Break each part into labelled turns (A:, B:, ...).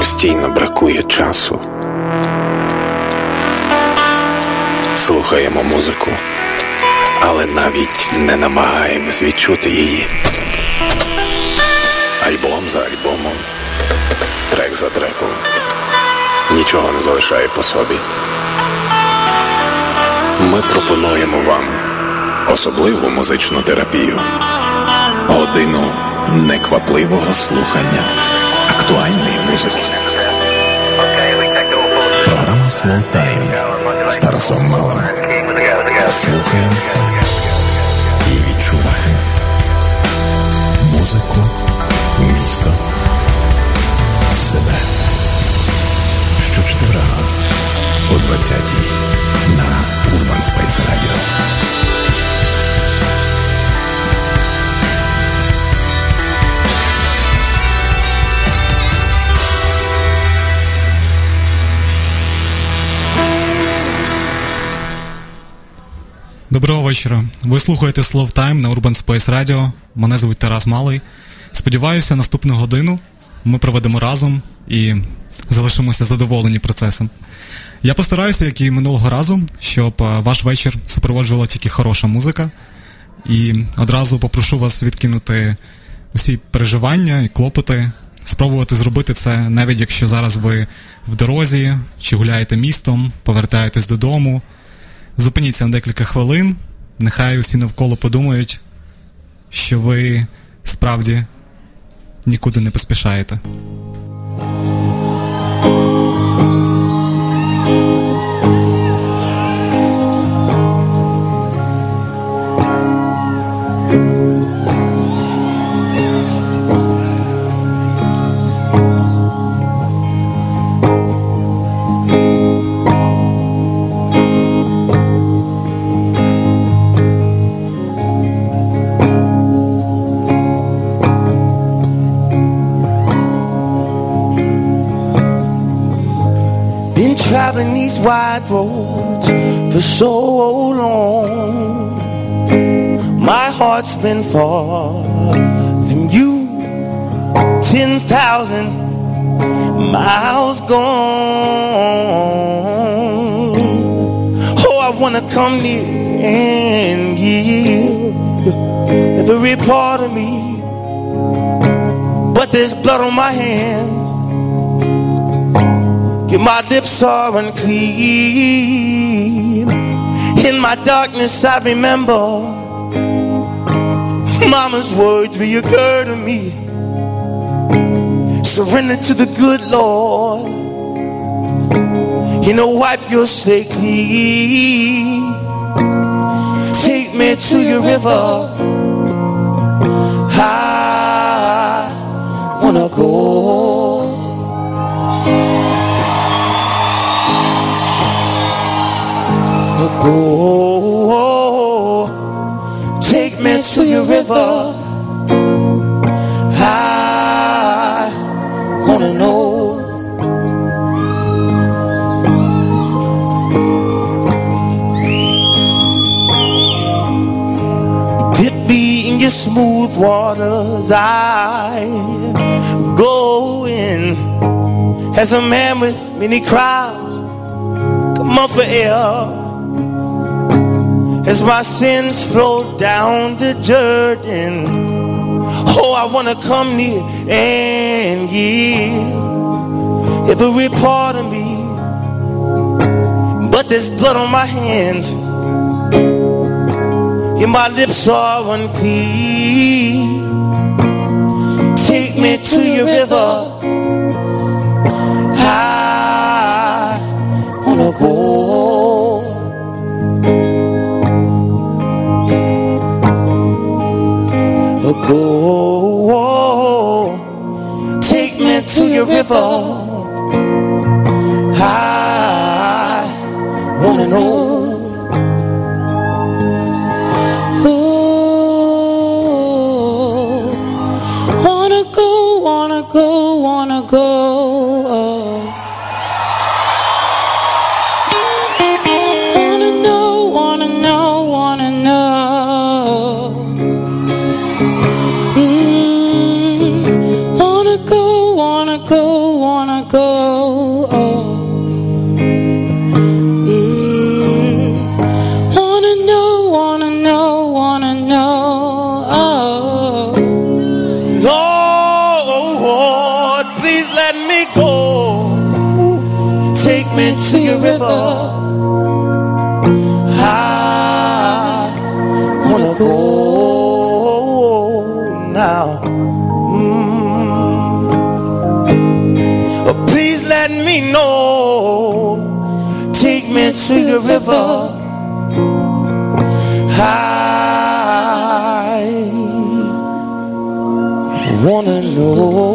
A: постійно бракує часу. Слухаємо музику, але навіть не намагаємось відчути її. Альбом за альбомом, трек за треком. Нічого не залишає по собі. Ми пропонуємо вам особливу музичну терапію, годину неквапливого слухання актуальної музики. Програма Slow Time з Тарасом Малим. Слухаємо і відчуваємо музику, місто, себе. Щочетверга о 20-й на Urban Space Radio.
B: Доброго вечора. Ви слухаєте Slow Time на Urban Space Radio. Мене звуть Тарас Малий. Сподіваюся, наступну годину ми проведемо разом і залишимося задоволені процесом. Я постараюся, як і минулого разу, щоб е, ваш вечір супроводжувала тільки хороша музика. І одразу попрошу вас відкинути усі переживання і клопоти, спробувати зробити це, навіть якщо зараз ви в дорозі чи гуляєте містом, повертаєтесь додому. Зупиніться на декілька хвилин, нехай усі навколо подумають, що ви справді нікуди не поспішаєте.
C: Come near and give every part of me. But there's blood on my hand. Yeah, my lips are unclean. In my darkness, I remember Mama's words reoccur to me. Surrender to the good Lord. You know, wipe your slate clean. Take me to your river. I wanna go. Go, take me to your river. Dip me in your smooth waters. I go in as a man with many crowds. Come on for air as my sins flow down the Jordan. Oh, I wanna come near and give every part of me. But there's blood on my hands, and my lips are unclean. Take me to your river. I wanna go. Go, take me to your river. I to your river. I wanna know.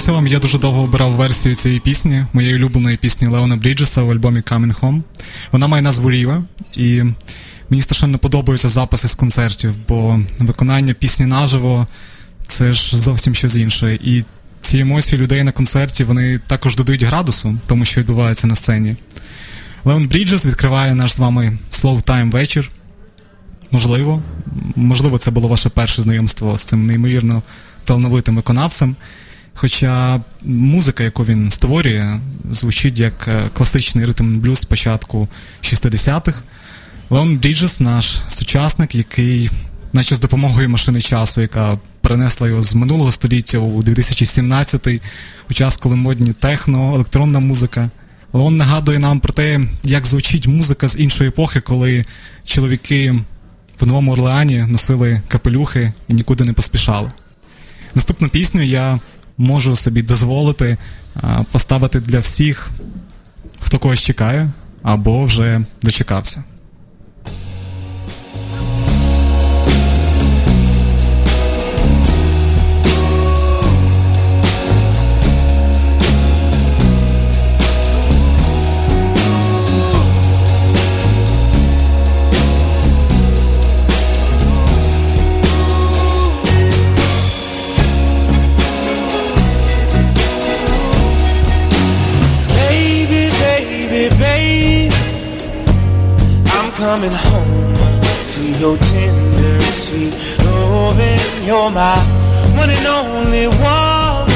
B: Зізнаюся вам, я дуже довго обирав версію цієї пісні, моєї улюбленої пісні Леона Бріджеса в альбомі Coming Home. Вона має назву Ріва, і мені страшенно подобаються записи з концертів, бо виконання пісні наживо це ж зовсім щось інше. І ці емоції людей на концерті вони також додають градусу тому, що відбувається на сцені. Леон Бріджес відкриває наш з вами Slow Time вечір. Можливо, можливо, це було ваше перше знайомство з цим неймовірно талановитим виконавцем. Хоча музика, яку він створює, звучить як е, класичний ритм блюз з початку 60-х. Леон Бріджес наш сучасник, який, наче з допомогою машини часу, яка перенесла його з минулого століття у 2017-й, у час, коли модні техно, електронна музика. Леон нагадує нам про те, як звучить музика з іншої епохи, коли чоловіки в Новому Орлеані носили капелюхи і нікуди не поспішали. Наступну пісню я можу собі дозволити поставити для всіх, хто когось чекає або вже дочекався.
C: Coming home to your tender, sweet loving. You're my one and only woman.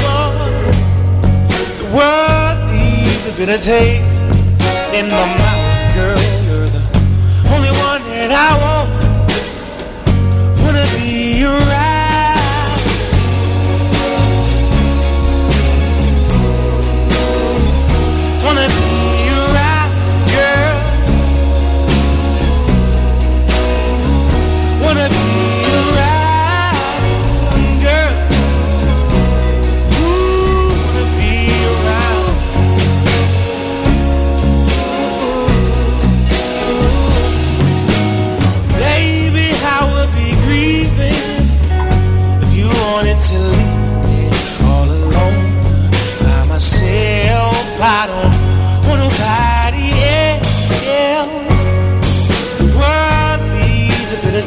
C: The world needs a bitter taste in my mouth, girl. You're the only one that I want. Wanna be around.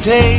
B: take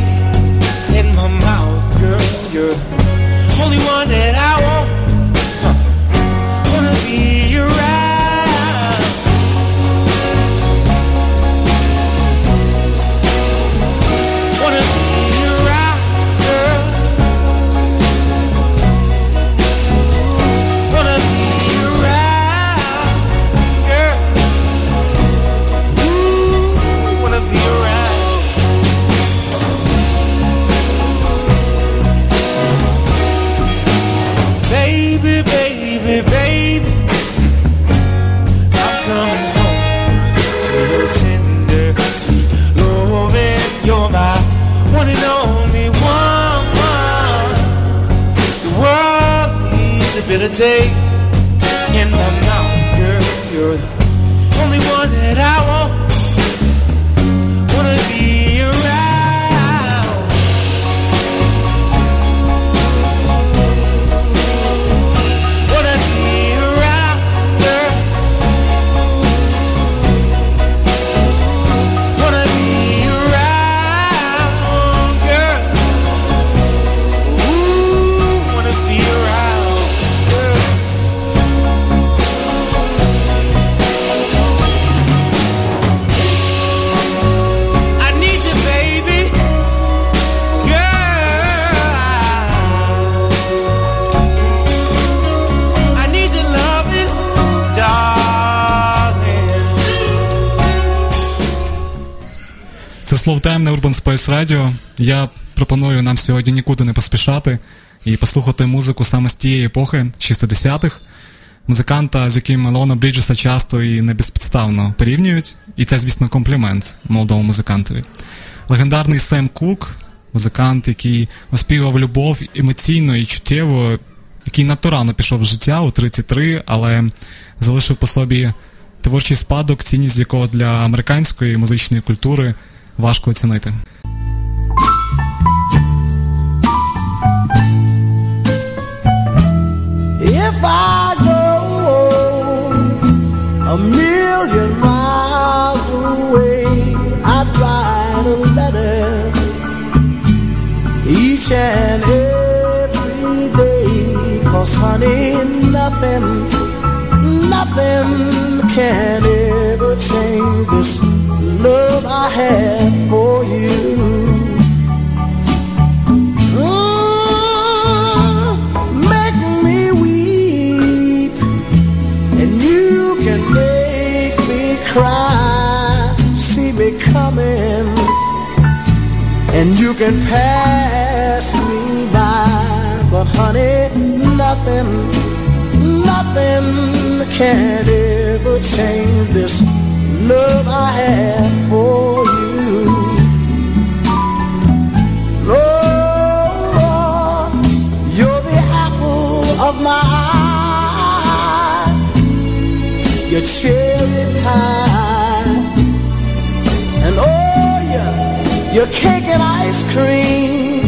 B: Radio. Я пропоную нам сьогодні нікуди не поспішати і послухати музику саме з тієї епохи, 60-х. Музиканта, з яким Лона Бріджеса часто і не безпідставно порівнюють, і це, звісно, комплімент молодому музикантові. Легендарний Сем Кук, музикант, який оспівав любов емоційно і чуттєво, який надто рано пішов в життя у 33, але залишив по собі творчий спадок, цінність якого для американської музичної культури важко оцінити.
D: Million miles away, I'd write a letter each and every day. Cause honey, nothing, nothing can ever change this love I have for you. You can pass me by. But honey, nothing, nothing can ever change this love I have for you. Lord, you're the apple of my eye, your cherry pie, your cake and ice cream,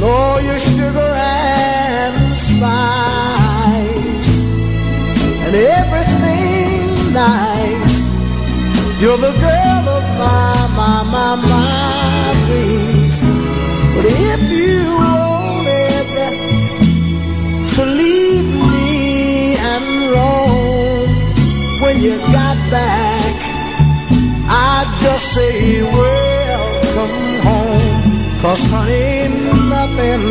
D: all your sugar and spice, and everything nice. You're the girl of my, my, my, my dreams. But if you wanted to leave me and roam when you got back, I'd just say, welcome home. Cause honey, nothing,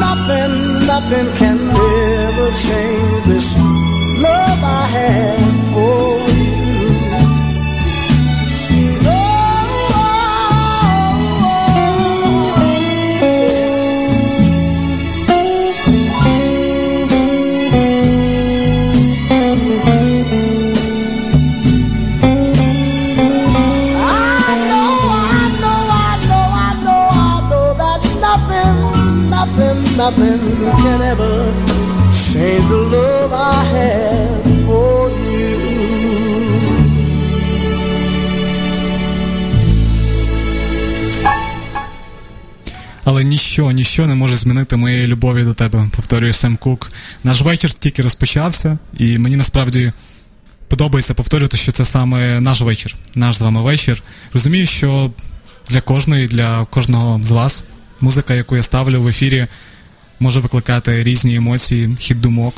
D: nothing, nothing can ever change
B: Ніщо, ніщо не може змінити моєї любові до тебе, повторює Сем Кук. Наш вечір тільки розпочався, і мені насправді подобається повторювати, що це саме наш вечір, наш з вами вечір. Розумію, що для кожної, для кожного з вас музика, яку я ставлю в ефірі, може викликати різні емоції, хід думок.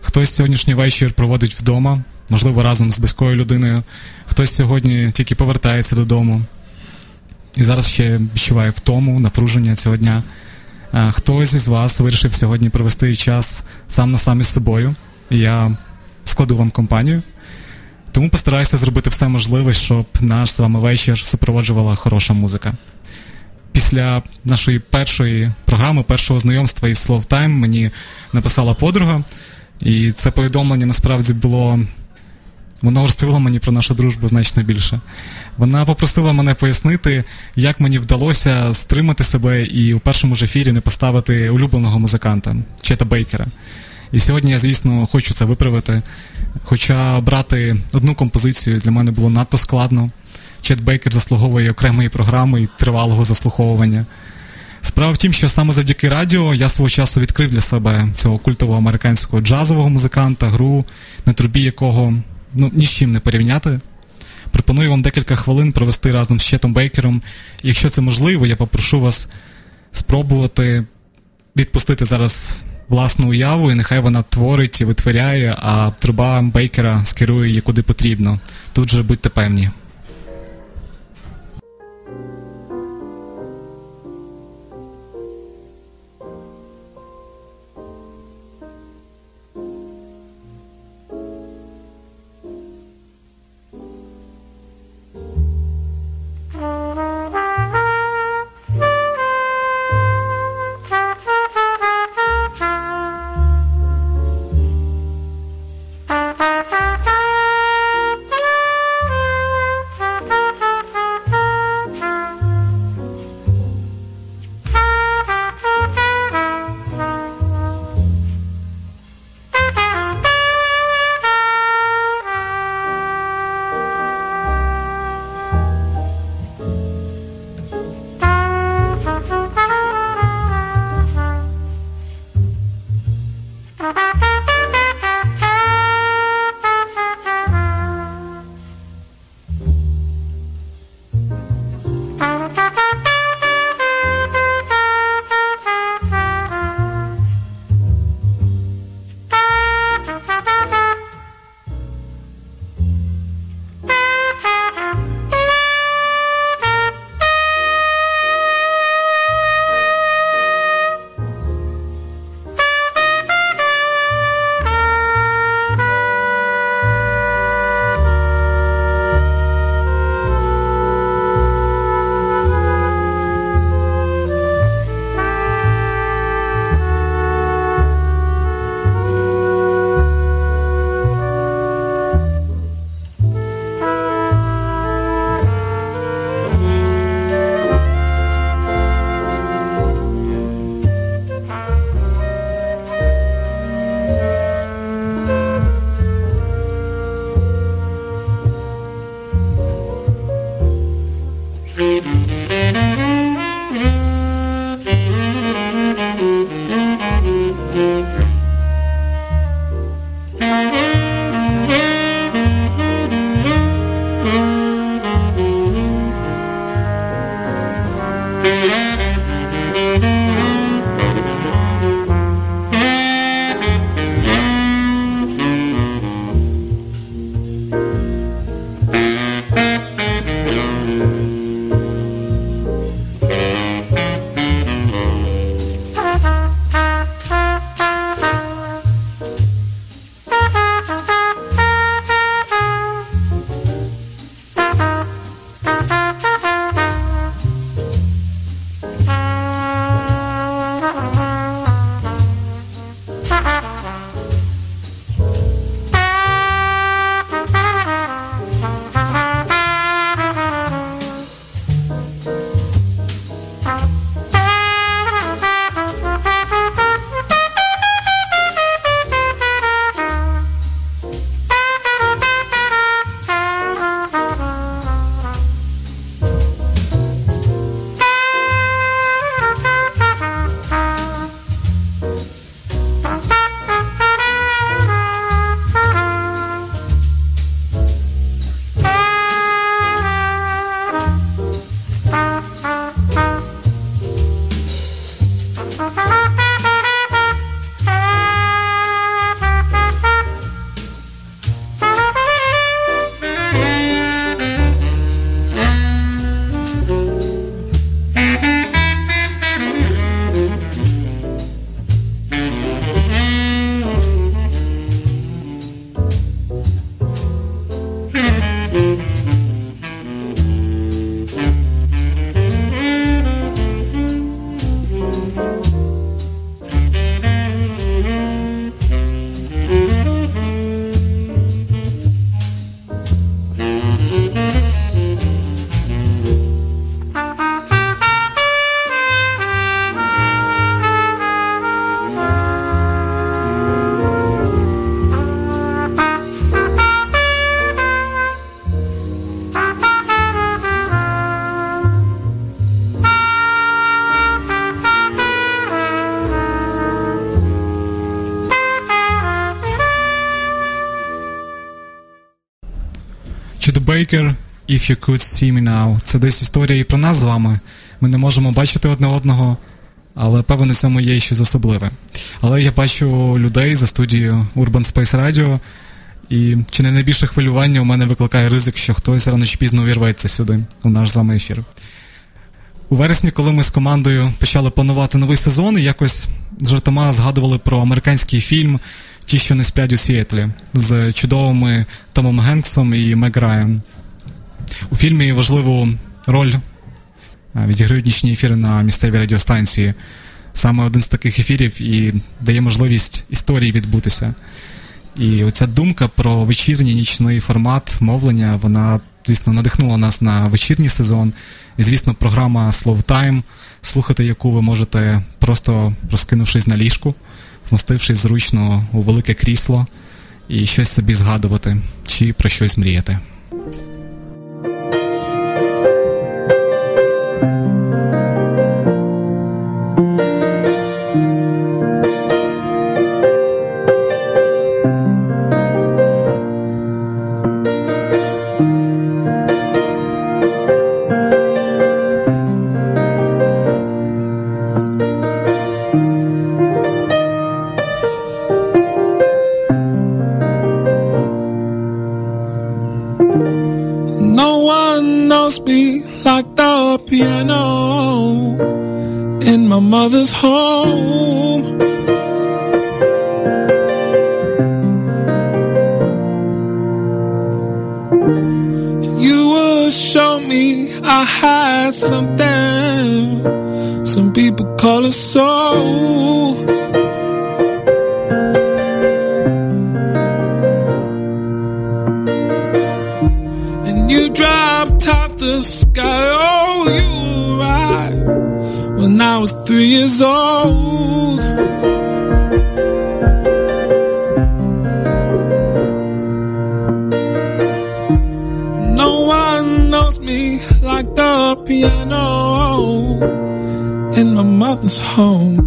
B: Хтось сьогоднішній вечір проводить вдома, можливо, разом з близькою людиною. Хтось сьогодні тільки повертається додому. І зараз ще відчуває втому, напруження цього дня. Хтось із вас вирішив сьогодні провести час сам на сам із собою. Я складу вам компанію. Тому постараюся зробити все можливе, щоб наш з вами вечір супроводжувала хороша музика. Після нашої першої програми, першого знайомства із Slow Time мені написала подруга, і це повідомлення насправді було. Воно розповіло мені про нашу дружбу значно більше. Вона попросила мене пояснити, як мені вдалося стримати себе і у першому ж ефірі не поставити улюбленого музиканта Чета Бейкера. І сьогодні я, звісно, хочу це виправити. Хоча брати одну композицію для мене було надто складно. Чет Бейкер заслуговує окремої програми і тривалого заслуховування. Справа в тім, що саме завдяки радіо я свого часу відкрив для себе цього культового американського джазового музиканта, гру, на трубі якого ну, ні з чим не порівняти. Пропоную вам декілька хвилин провести разом з Четом Бейкером. Якщо це можливо, я попрошу вас спробувати відпустити зараз власну уяву, і нехай вона творить і витворяє, а труба Бейкера скерує її куди потрібно. Тут же будьте певні. Baker, If You Could See Me Now. Це десь історія і про нас з вами. Ми не можемо бачити одне одного, але певно на цьому є щось особливе. Але я бачу людей за студією Urban Space Radio, і чи не найбільше хвилювання у мене викликає ризик, що хтось рано чи пізно увірветься сюди, у наш з вами ефір. У вересні, коли ми з командою почали планувати новий сезон, і якось жартома згадували про американський фільм Ті, що не сплять у Сіетлі з чудовими Томом Генксом і Мег Райан. У фільмі важливу роль відіграють нічні ефіри на місцевій радіостанції. Саме один з таких ефірів і дає можливість історії відбутися. І оця думка про вечірній нічний формат мовлення, вона, звісно, надихнула нас на вечірній сезон. І, звісно, програма Slow Time, слухати яку ви можете просто розкинувшись на ліжку вмостившись зручно у велике крісло і щось собі згадувати чи про щось мріяти.
E: Three years old. No one knows me like the piano in my mother's home.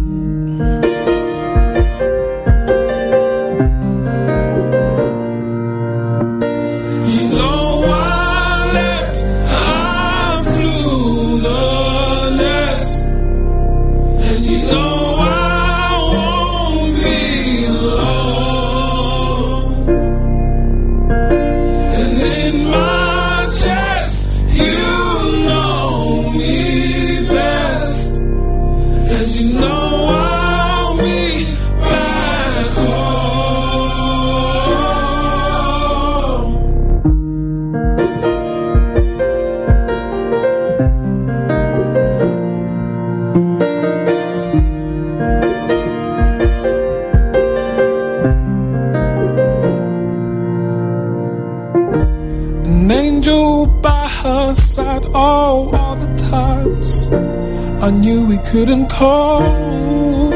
E: Couldn't cope.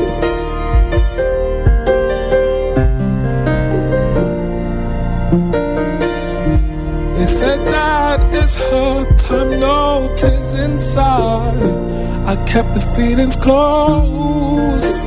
E: They said that it's her time, no tears inside. I kept the feelings close.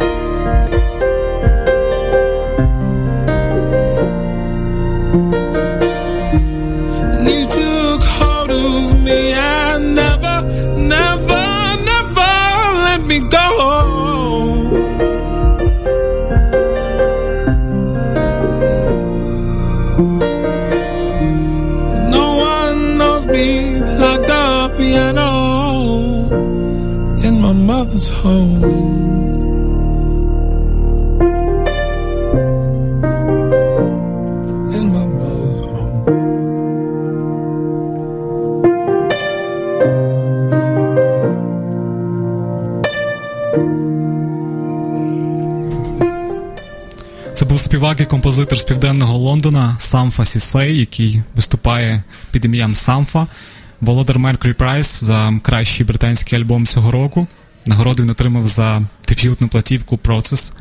E: Mother's home.
B: Це був співак і композитор з південного Лондона Самфа Сісей, який виступає під ім'ям Самфа. Володар Mercury Prize за кращий британський альбом цього року. Нагороду він отримав за дебютну платівку Process.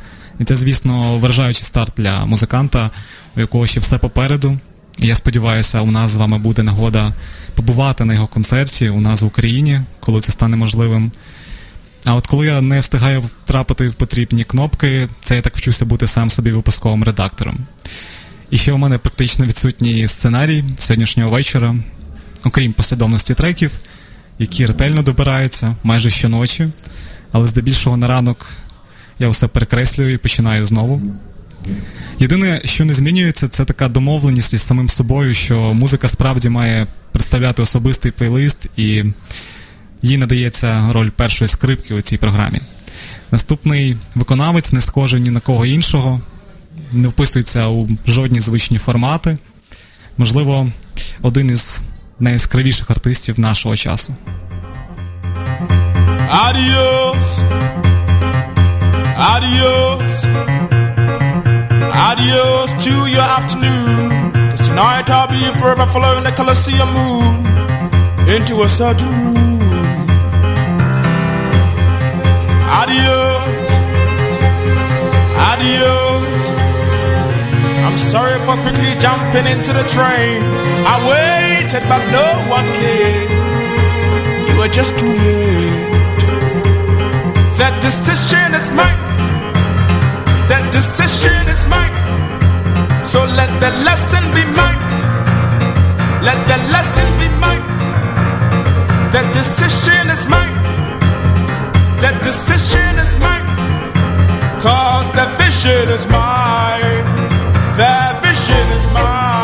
B: І це, звісно, вражаючий старт для музиканта, у якого ще все попереду. І я сподіваюся, у нас з вами буде нагода побувати на його концерті у нас в Україні, коли це стане можливим. А от коли я не встигаю втрапити в потрібні кнопки, це я так вчуся бути сам собі випусковим редактором. І ще у мене практично відсутній сценарій сьогоднішнього вечора, окрім послідовності треків, які ретельно добираються майже щоночі, але здебільшого на ранок я все перекреслюю і починаю знову. Єдине, що не змінюється, це така домовленість із самим собою, що музика справді має представляти особистий плейлист, і їй надається роль першої скрипки у цій програмі. Наступний виконавець не схожий ні на кого іншого, не вписується у жодні звичні формати. Можливо, один із найяскравіших артистів нашого часу.
C: Adios. Adios. Adios to your afternoon. Cause tonight I'll be forever following the Colosseum moon into a certain room. Adios. Adios. I'm sorry for quickly jumping into the train. I waited, but no one came. You were just too late. That decision is mine. That decision is mine. So let the lesson be mine. Let the lesson be mine. That decision is mine. That decision is mine. Cause the vision is mine. The vision is mine.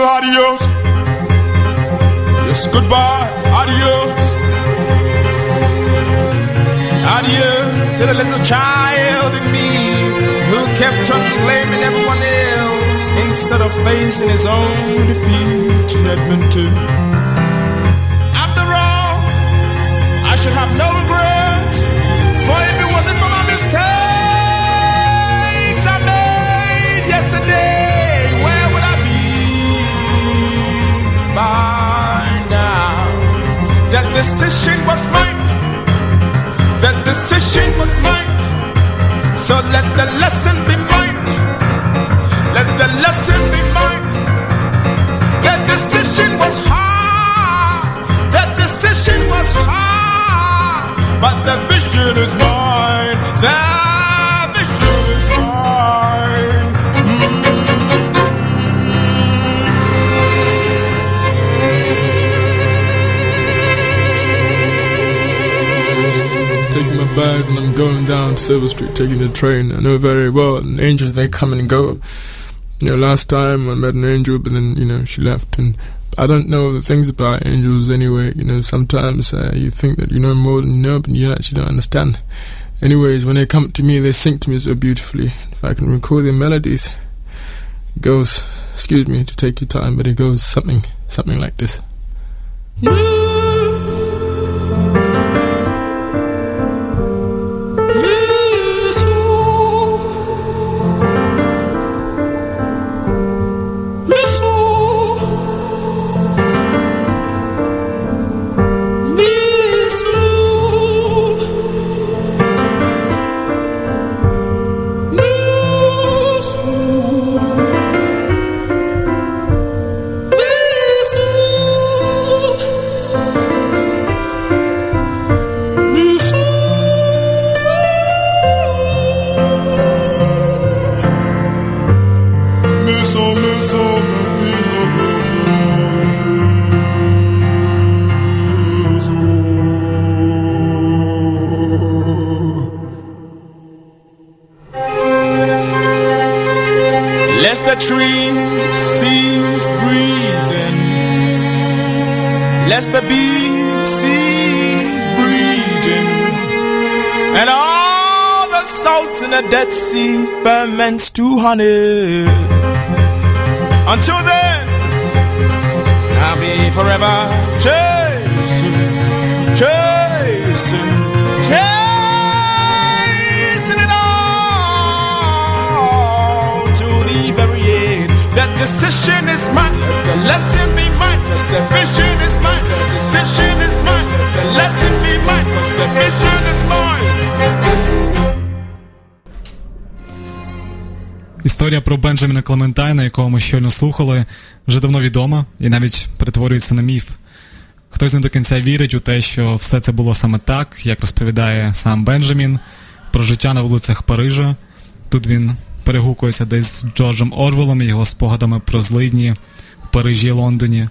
C: Adios. Yes, goodbye, adios. Adios to the little child in me who kept on blaming everyone else instead of facing his own defeat in Edmonton. Decision was mine. That decision was mine. So let the lesson be mine. Let the lesson be mine. That decision was hard. That decision was hard. But the vision is mine. That
E: I've my bags and I'm going down Silver Street, taking the train. I know very well. And angels, they come and go. You know, last time I met an angel, but then, you know, she left. And I don't know the things about angels anyway. You know, sometimes uh, you think that you know more than you know, but you actually don't understand. Anyways, when they come to me, they sing to me so beautifully. If I can record their melodies, it goes, excuse me to take your time, but it goes something, something like this.
B: Історія про Бенджаміна Клементайна, якого ми щойно слухали, вже давно відома і навіть перетворюється на міф. Хтось не до кінця вірить у те, що все це було саме так, як розповідає сам Бенджамін про життя на вулицях Парижа. Тут він перегукується десь з Джорджем Орвелом і його спогадами про злидні в Парижі і Лондоні,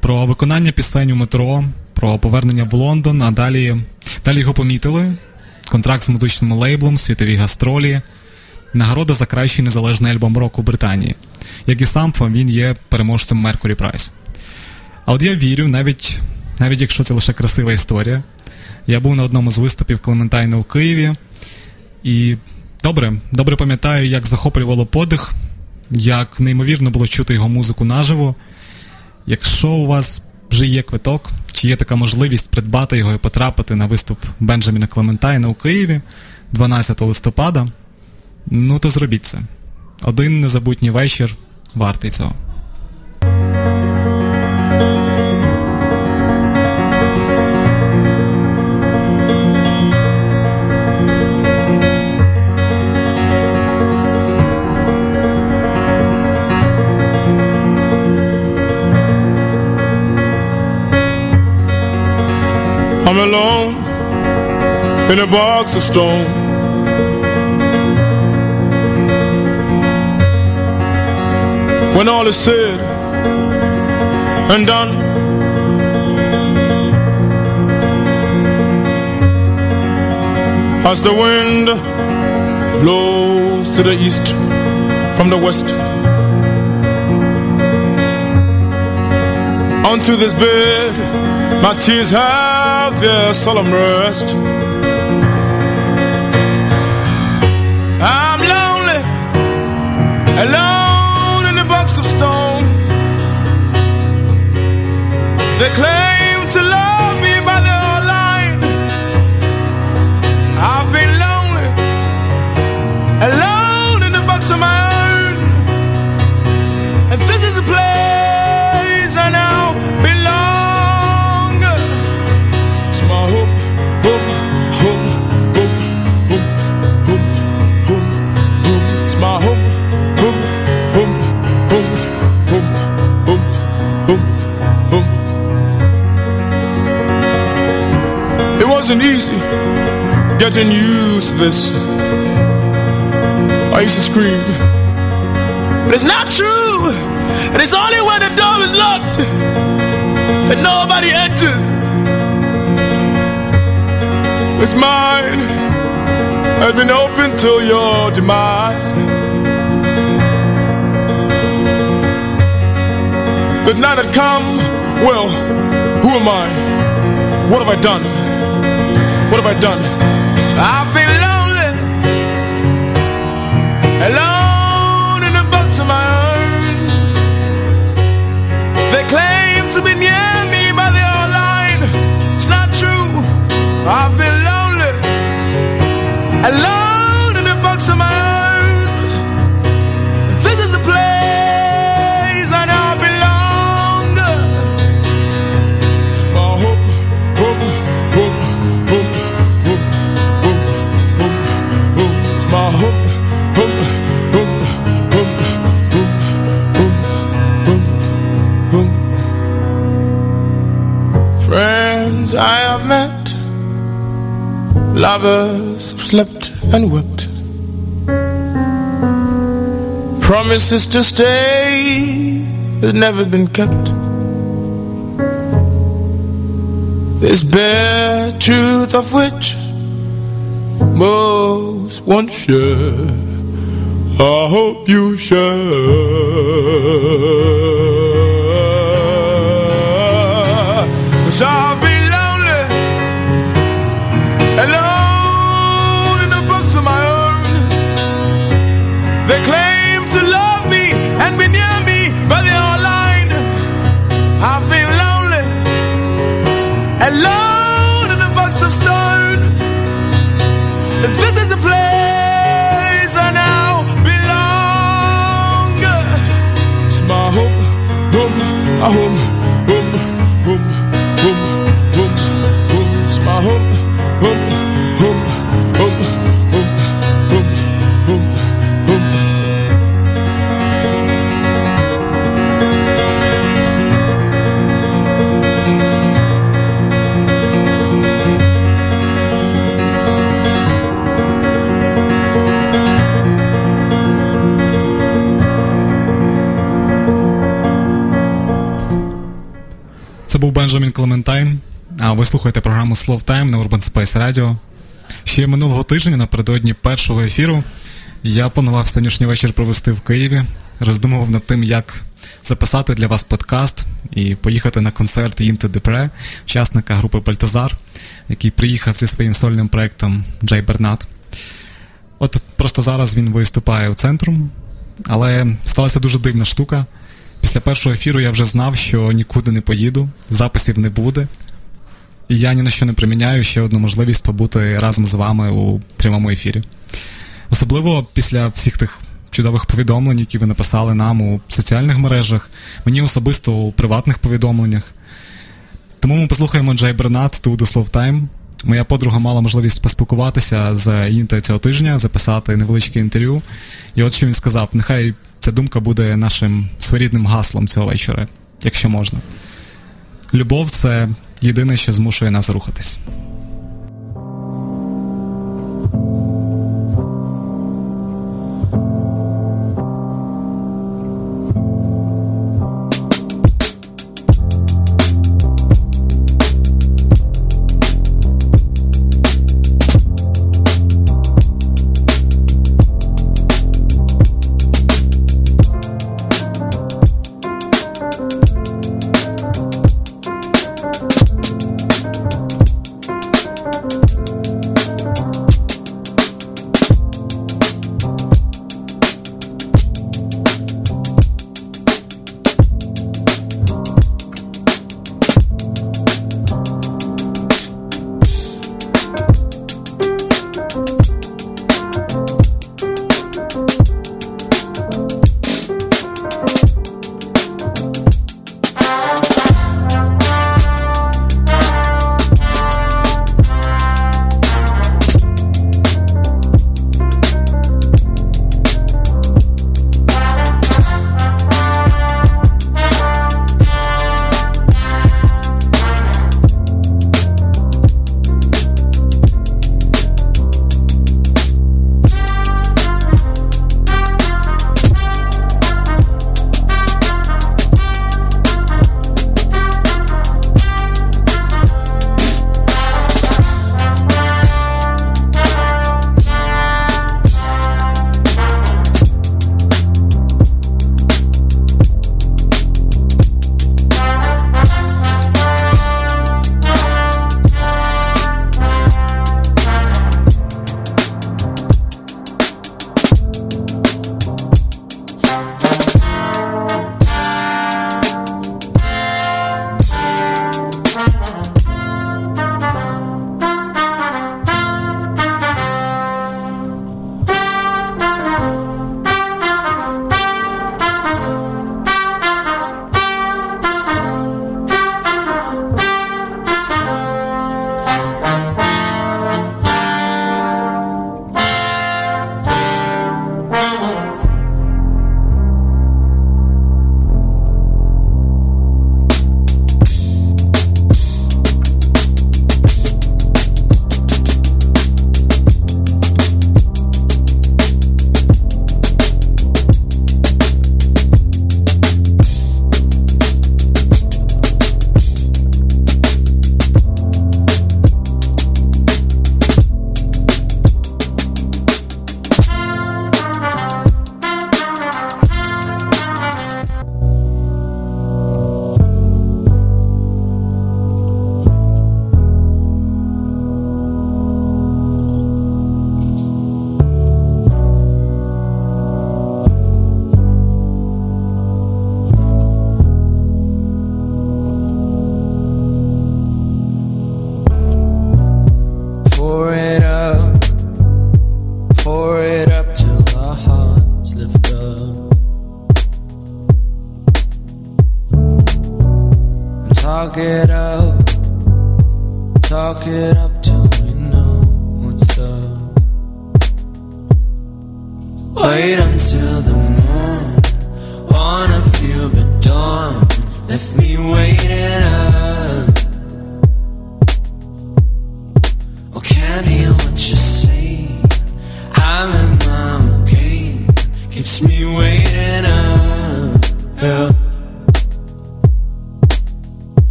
B: про виконання пісень у метро, про повернення в Лондон, а далі, далі його помітили. Контракт з музичним лейблом, світові гастролі, нагорода за кращий незалежний альбом року Британії. Як і сам він є переможцем Mercury Prize. А от я вірю, навіть, навіть якщо це лише красива історія. Я був на одному з виступів Клементайна у Києві, і добре, добре пам'ятаю, як захоплювало подих, як неймовірно було чути його музику наживо. Якщо у вас вже є квиток, чи є така можливість придбати його і потрапити на виступ Бенджаміна Клементайна у Києві 12 листопада, ну то зробіть це. Один незабутній вечір вартий цього.
C: I'm alone in a box of stone. When all is said and done, as the wind blows to the east from the west, onto this bed. My tears have their solemn rest. declare getting used to this. I used to scream. But it's not true. And it's only when the door is locked that nobody enters. It's mine. Has been open till your demise. The night had come. Well, who am I? What have I done? What have I done? Slept and wept. Promises to stay has never been kept. This bare truth of which most won't share. I hope you share. Cause I've
B: Це був Бенджамін Клементайн. А ви слухаєте програму Slow Time на Urban Space Radio. Ще минулого тижня, напередодні першого ефіру, я планував сьогоднішній вечір провести в Києві, роздумував над тим, як записати для вас подкаст і поїхати на концерт Інте Депре, учасника групи Бальтазар, який приїхав зі своїм сольним проєктом J. Bernardt. От просто зараз він виступає у центру, але сталася дуже дивна штука. Після першого ефіру я вже знав, що нікуди не поїду, записів не буде. І я ні на що не приміняю ще одну можливість побути разом з вами у прямому ефірі. Особливо після всіх тих чудових повідомлень, які ви написали нам у соціальних мережах, мені особисто у приватних повідомленнях. Тому ми послухаємо Джей Бернат тут у Slow Time. Моя подруга мала можливість поспілкуватися з Інтою цього тижня, записати невеличке інтерв'ю. І от що він сказав: нехай ця думка буде нашим своєрідним гаслом цього вечора, якщо можна. Любов це єдине, що змушує нас рухатись.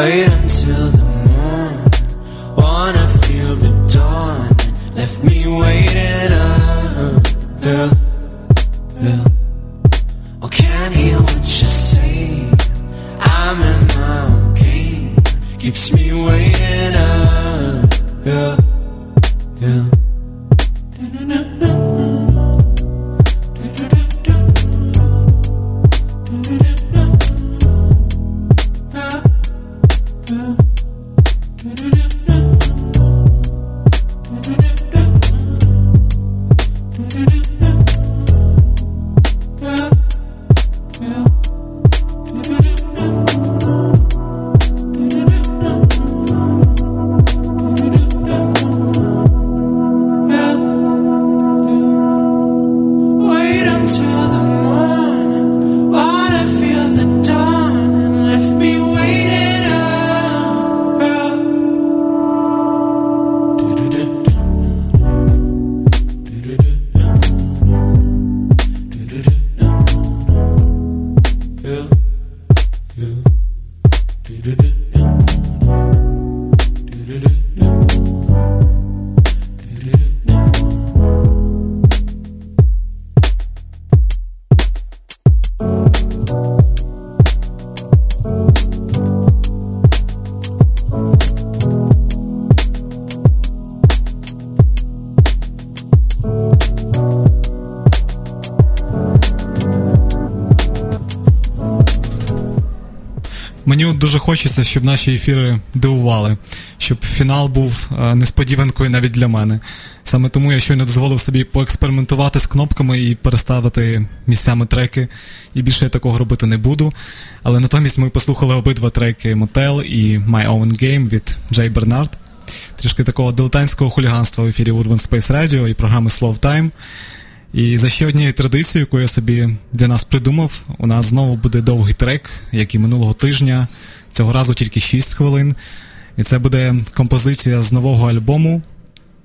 F: Wait until the morn, wanna feel the dawn. Left me waiting up, yeah.
B: Дуже хочеться, щоб наші ефіри дивували, щоб фінал був е, несподіванкою навіть для мене. Саме тому я щойно дозволив собі поекспериментувати з кнопками і переставити місцями треки. І більше я такого робити не буду. Але натомість ми послухали обидва треки Motel і My Own Game від Джей Бернард. Трішки такого дилетантського хуліганства в ефірі Urban Space Radio і програми Slow Time. І за ще однією традицією, яку я собі для нас придумав, у нас знову буде довгий трек, як і минулого тижня. Цього разу тільки 6 хвилин. І це буде композиція з нового альбому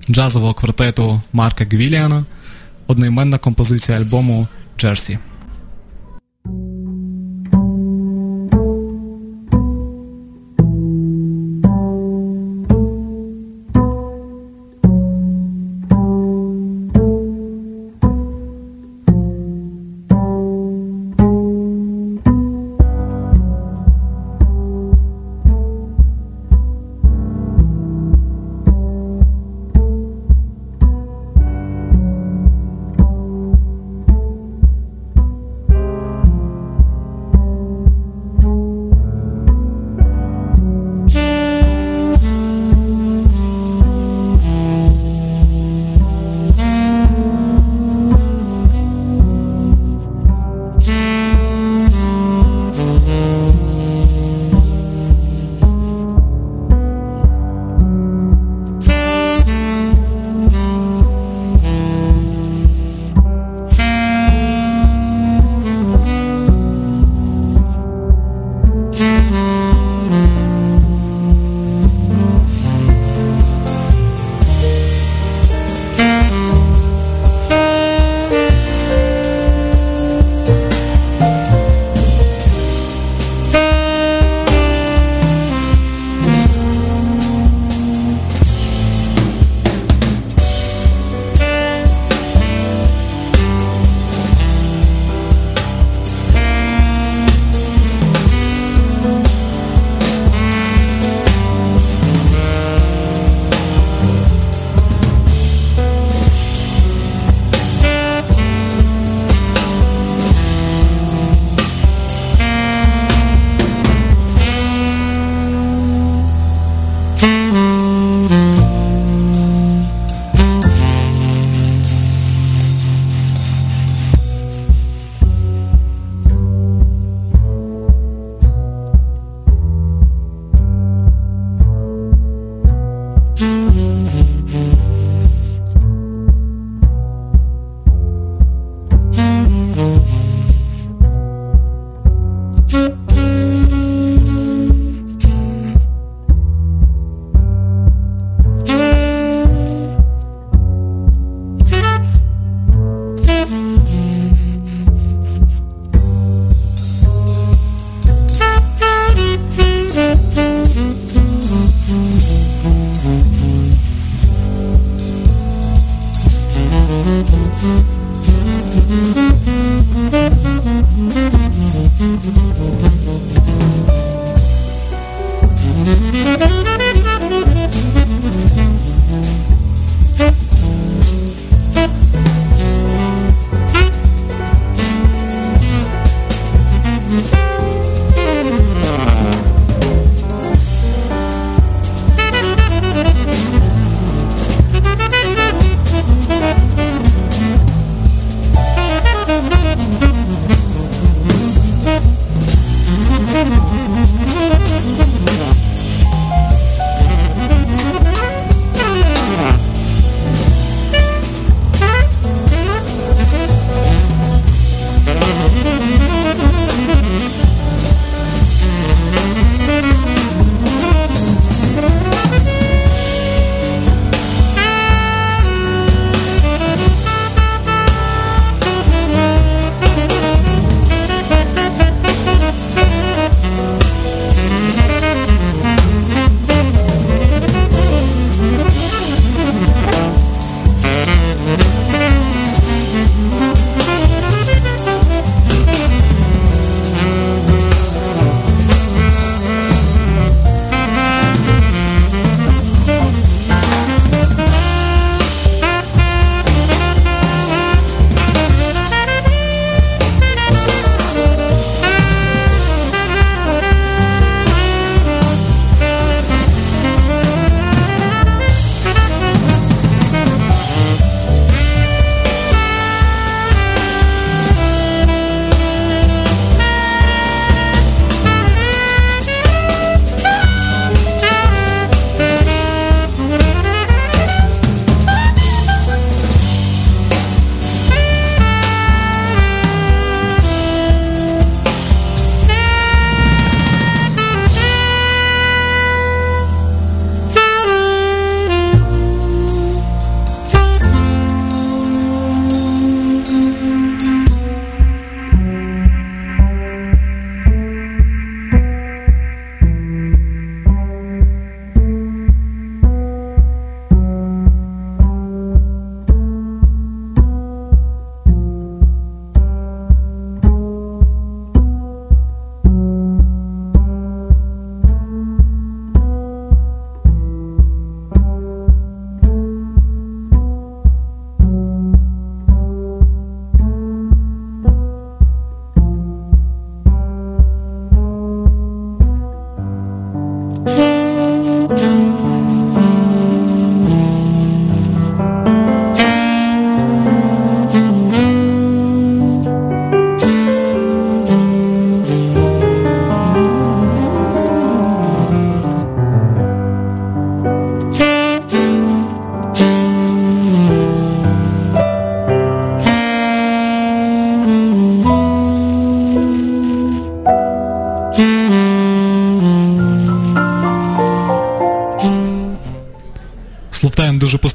B: джазового квартету Марка Гвіліана, одноіменна композиція альбому Джерсі.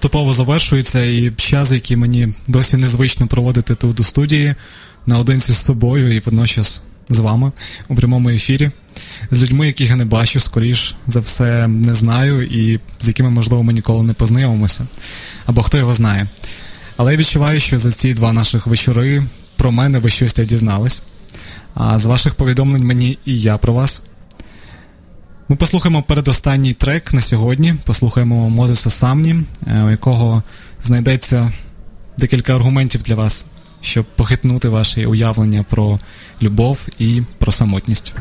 B: Поступово завершується, і час, який мені досі незвично проводити тут у студії наодинці з собою і водночас з вами у прямому ефірі, з людьми, яких я не бачу, скоріш за все не знаю, і з якими, можливо, ми ніколи не познайомимося, або хто його знає. Але я відчуваю, що за ці два наших вечори про мене ви щось те дізнались. А з ваших повідомлень мені і я про вас. Ми послухаємо передостанній трек на сьогодні. Послухаємо Мозеса Самні, у якого знайдеться декілька аргументів для вас, щоб похитнути ваші уявлення про любов і про самотність.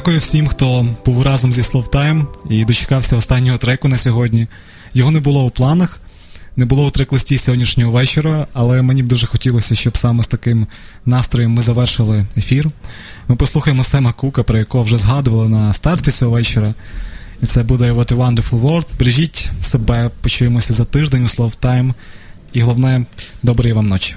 B: Дякую всім, хто був разом зі Словтайм і дочекався останнього треку на сьогодні. Його не було у планах, не було у трек-листі сьогоднішнього вечора, але мені б дуже хотілося, щоб саме з таким настроєм ми завершили ефір. Ми послухаємо Сема Кука, про якого вже згадували на старті цього вечора. І це буде What a Wonderful World. Бережіть себе, почуємося за тиждень у Словтайм. І головне, доброї вам ночі.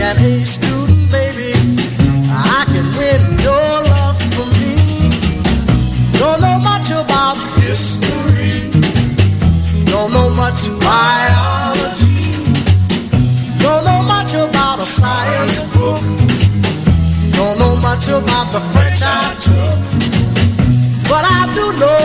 D: an A student, baby. I can win your love for me. Don't know much about history. Don't know much biology. Don't know much about a science book. Don't know much about the French I took. But I do know